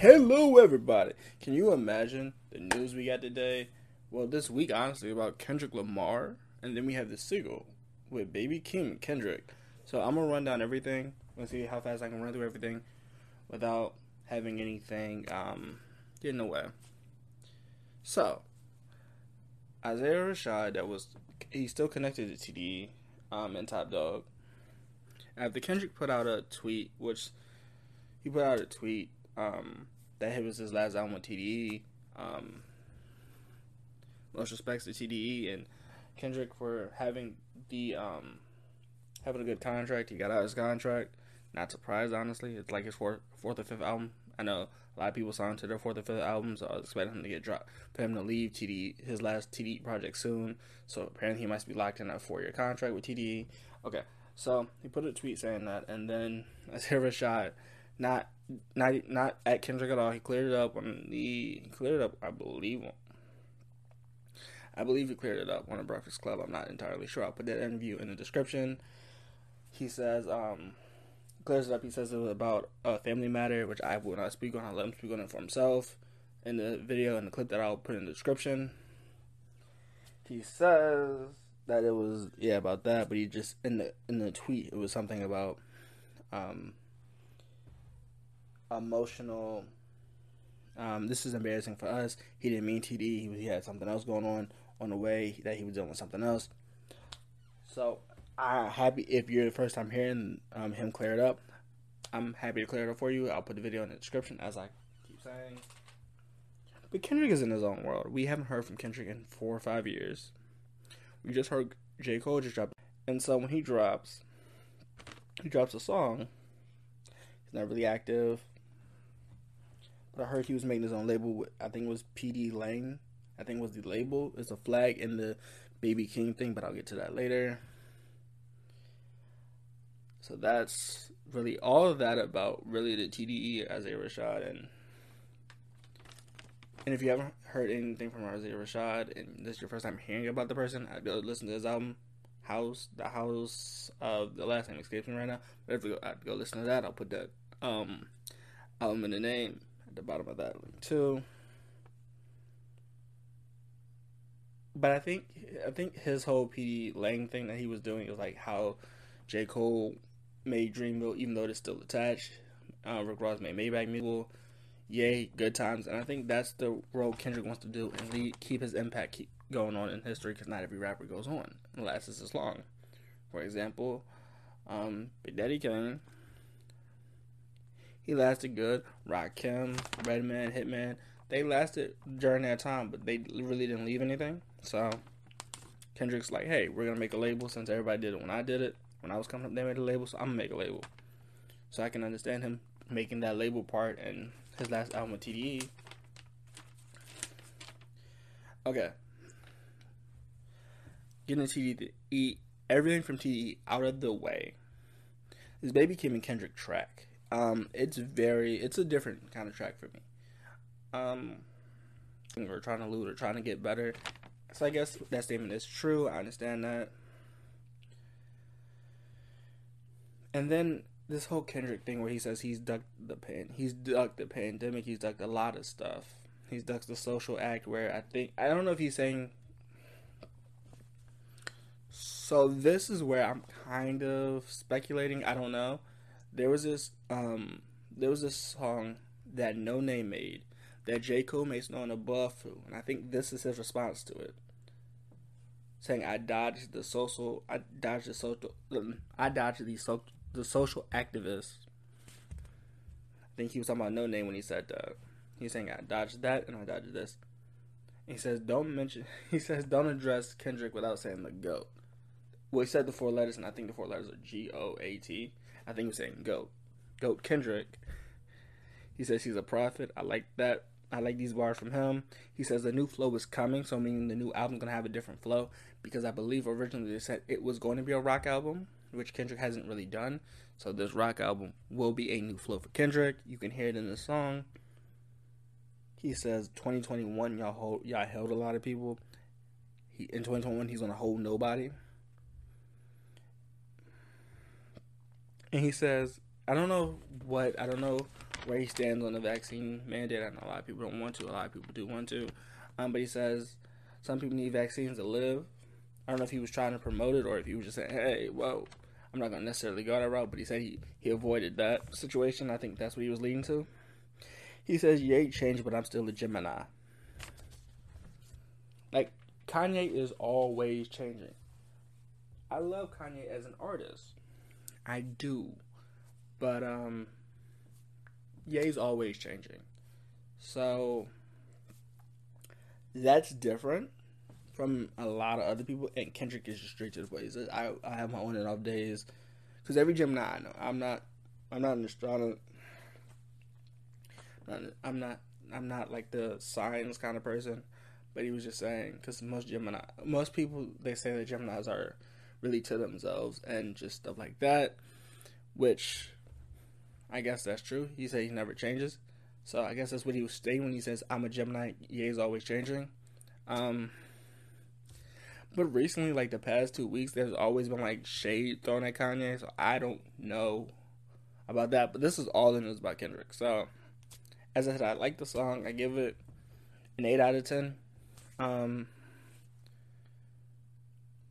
Hello, everybody. Can you imagine the news we got today? Well, this week, honestly, about Kendrick Lamar, and then we have the single with Baby Keem and Kendrick. So I'm gonna run down everything. Let's see how fast I can run through everything without having anything um, get in the way. So Isaiah Rashad, that was he's still connected to TDE um, and Top Dawg. After Kendrick put out a tweet, which he put out a tweet um, that was his last album with TDE. Um, most respects to TDE and Kendrick for having the um, having a good contract. He got out his contract. Not surprised, honestly. It's like his fourth, fourth or fifth album. I know a lot of people signed to their fourth or fifth album, so I was expecting him to get dropped, for him to leave TDE, his last TDE project soon. So apparently he must be locked in a four year contract with TDE. Okay, so he put a tweet saying that, and then Isaiah Rashad not not not at Kendrick at all. He cleared it up on the cleared it up, I believe. I believe he cleared it up on a Breakfast Club. I'm not entirely sure. I'll put that interview in the description. He says, um, clears it up. He says it was about a family matter, which I will not speak on. I'll let him speak on it for himself in the video and the clip that I'll put in the description. He says that it was yeah about that, but he just in the in the tweet it was something about um emotional. Um, this is embarrassing for us. He didn't mean TD. He, he had something else going on on the way that he was dealing with something else. So I'm happy if you're the first time hearing um, him clear it up. I'm happy to clear it up for you. I'll put the video in the description as I keep saying. But Kendrick is in his own world. We haven't heard from Kendrick in four or five years. We just heard J. Cole just drop. And so when he drops, he drops a song. He's not really active. I heard he was making his own label. With, I think it was pgLang. I think was the label. It's a flag in the Baby Keem thing, but I'll get to that later. So that's really all of that about really the TDE Isaiah Rashad and and if you haven't heard anything from Isaiah Rashad and this is your first time hearing about the person, I'd go listen to his album House, the House of the last name escapes me right now. But if you go, I'd go listen to that, I'll put that um album in the name at the bottom of that link too. But I think I think his whole pgLang thing that he was doing was like how J Cole made Dreamville, even though it's still attached. Uh, Rick Ross made Maybach Musical. Yay, good times, and I think that's the role Kendrick wants to do and lead, keep his impact keep going on in history because not every rapper goes on and lasts this long. For example, um, Big Daddy Kane, he lasted good. Rakim, Redman, Hitman, they lasted during that time, but they really didn't leave anything. So Kendrick's like, hey, we're gonna make a label since everybody did it when I did it. When I was coming up, they made a label, so I'm gonna make a label. So I can understand him making that label part and his last album with TDE. Okay. Getting TDE, everything from TDE out of the way. This Baby Keem and Kendrick track. Um, it's very, it's a different kind of track for me. Um, we're trying to loot or trying to get better. So I guess that statement is true. I understand that. And then this whole Kendrick thing where he says he's ducked the pan, he's ducked the pandemic, he's ducked a lot of stuff. He's ducked the social act where I think I don't know if he's saying. So this is where I'm kind of speculating. I don't know. There was this um there was this song that Noname made that J Cole makes known above through, and I think this is his response to it, saying I dodged the social, I dodged the social, I dodged the social the social activist. I think he was talking about Noname when he said that. He's saying I dodged that and I dodged this. He says don't mention. He says don't address Kendrick without saying the goat. Well, he said the four letters, and I think the four letters are G O A T. I think he was saying goat, goat Kendrick. He says he's a prophet. I like that. I like these bars from him. He says the new flow is coming, so meaning the new album's gonna have a different flow because I believe originally they said it was going to be a rock album, which Kendrick hasn't really done. So this rock album will be a new flow for Kendrick. You can hear it in the song. He says 2021 y'all hold y'all held a lot of people. He in 2021 he's gonna hold nobody. And he says, I don't know what I don't know where he stands on the vaccine mandate. I know a lot of people don't want to, a lot of people do want to. Um, but he says some people need vaccines to live. I don't know if he was trying to promote it or if he was just saying, hey, well, I'm not going to necessarily go that route, but he said he, he avoided that situation. I think that's what he was leading to. He says, You ain't changed, but I'm still a Gemini. Like, Kanye is always changing. I love Kanye as an artist. I do. But, um, Ye's always changing. So, that's different from a lot of other people. And Kendrick is just straight to the point. I, I have my on and off days. Because every Gemini I know, I'm not, I'm not an astronomer. I'm not I'm not like the signs kind of person, but he was just saying because most Gemini, most people they say that Gemini's are really to themselves and just stuff like that, which I guess that's true. He said he never changes, so I guess that's what he was saying when he says I'm a Gemini. Ye's always changing. Um, but recently, like the past two weeks, there's always been like shade thrown at Kanye, so I don't know about that. But this is all the news about Kendrick, so as I said, I like the song. I give it an eight out of ten. Um,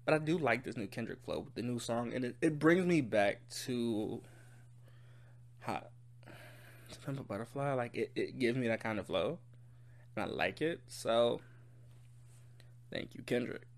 but I do like this new Kendrick flow with the new song, and it, it brings me back to how to Pimp a Butterfly. Like it, it gives me that kind of flow, and I like it. So, thank you, Kendrick.